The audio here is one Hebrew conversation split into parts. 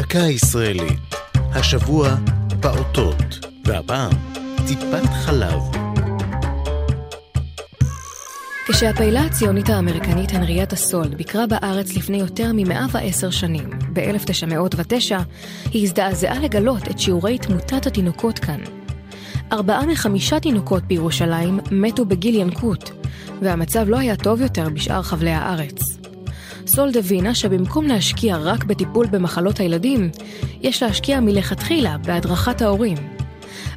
דקה ישראלית. השבוע פעוטות, והפעם טיפת חלב. כשהפעילה הציונית האמריקנית הנריאטה סולד ביקרה בארץ לפני יותר מ-110 שנים, ב-1909, היא הזדעזעה לגלות את שיעורי תמותת התינוקות כאן. ארבעה מחמישה תינוקות בירושלים מתו בגיל ינקות, והמצב לא היה טוב יותר בשאר חבלי הארץ. סולד הבינה שבמקום להשקיע רק בטיפול במחלות הילדים, יש להשקיע מלכתחילה בהדרכת ההורים.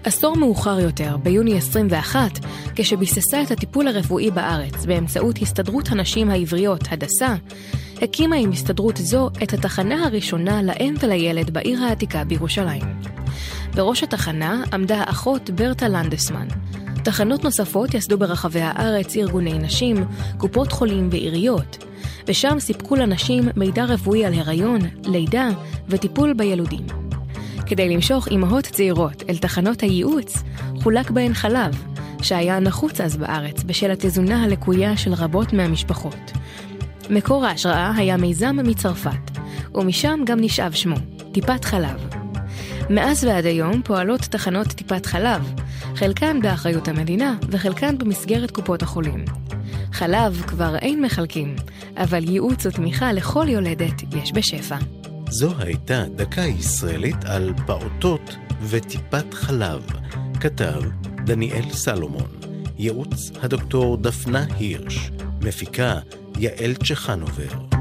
עשור מאוחר יותר, ביוני 21, כשביססה את הטיפול הרפואי בארץ באמצעות הסתדרות הנשים העבריות, הדסה, הקימה עם הסתדרות זו את התחנה הראשונה לאם ולילד בעיר העתיקה בירושלים. בראש התחנה עמדה האחות ברטה לנדסמן. תחנות נוספות יסדו ברחבי הארץ ארגוני נשים, קופות חולים ועיריות, ושם סיפקו לנשים מידע רפואי על הריון, לידה וטיפול בילודים. כדי למשוך אימהות צעירות אל תחנות הייעוץ, חולק בהן חלב, שהיה נחוץ אז בארץ בשל התזונה הלקויה של רבות מהמשפחות. מקור ההשראה היה מיזם מצרפת, ומשם גם נשאב שמו, טיפת חלב. מאז ועד היום פועלות תחנות טיפת חלב, חלקן באחריות המדינה וחלקן במסגרת קופות החולים. חלב כבר אין מחלקים, אבל ייעוץ ותמיכה לכל יולדת יש בשפע. זו הייתה דקה ישראלית על פעוטות וטיפת חלב. כתב דניאל סלומון, ייעוץ הדוקטור דפנה הירש, מפיקה יעל צ'חנובר.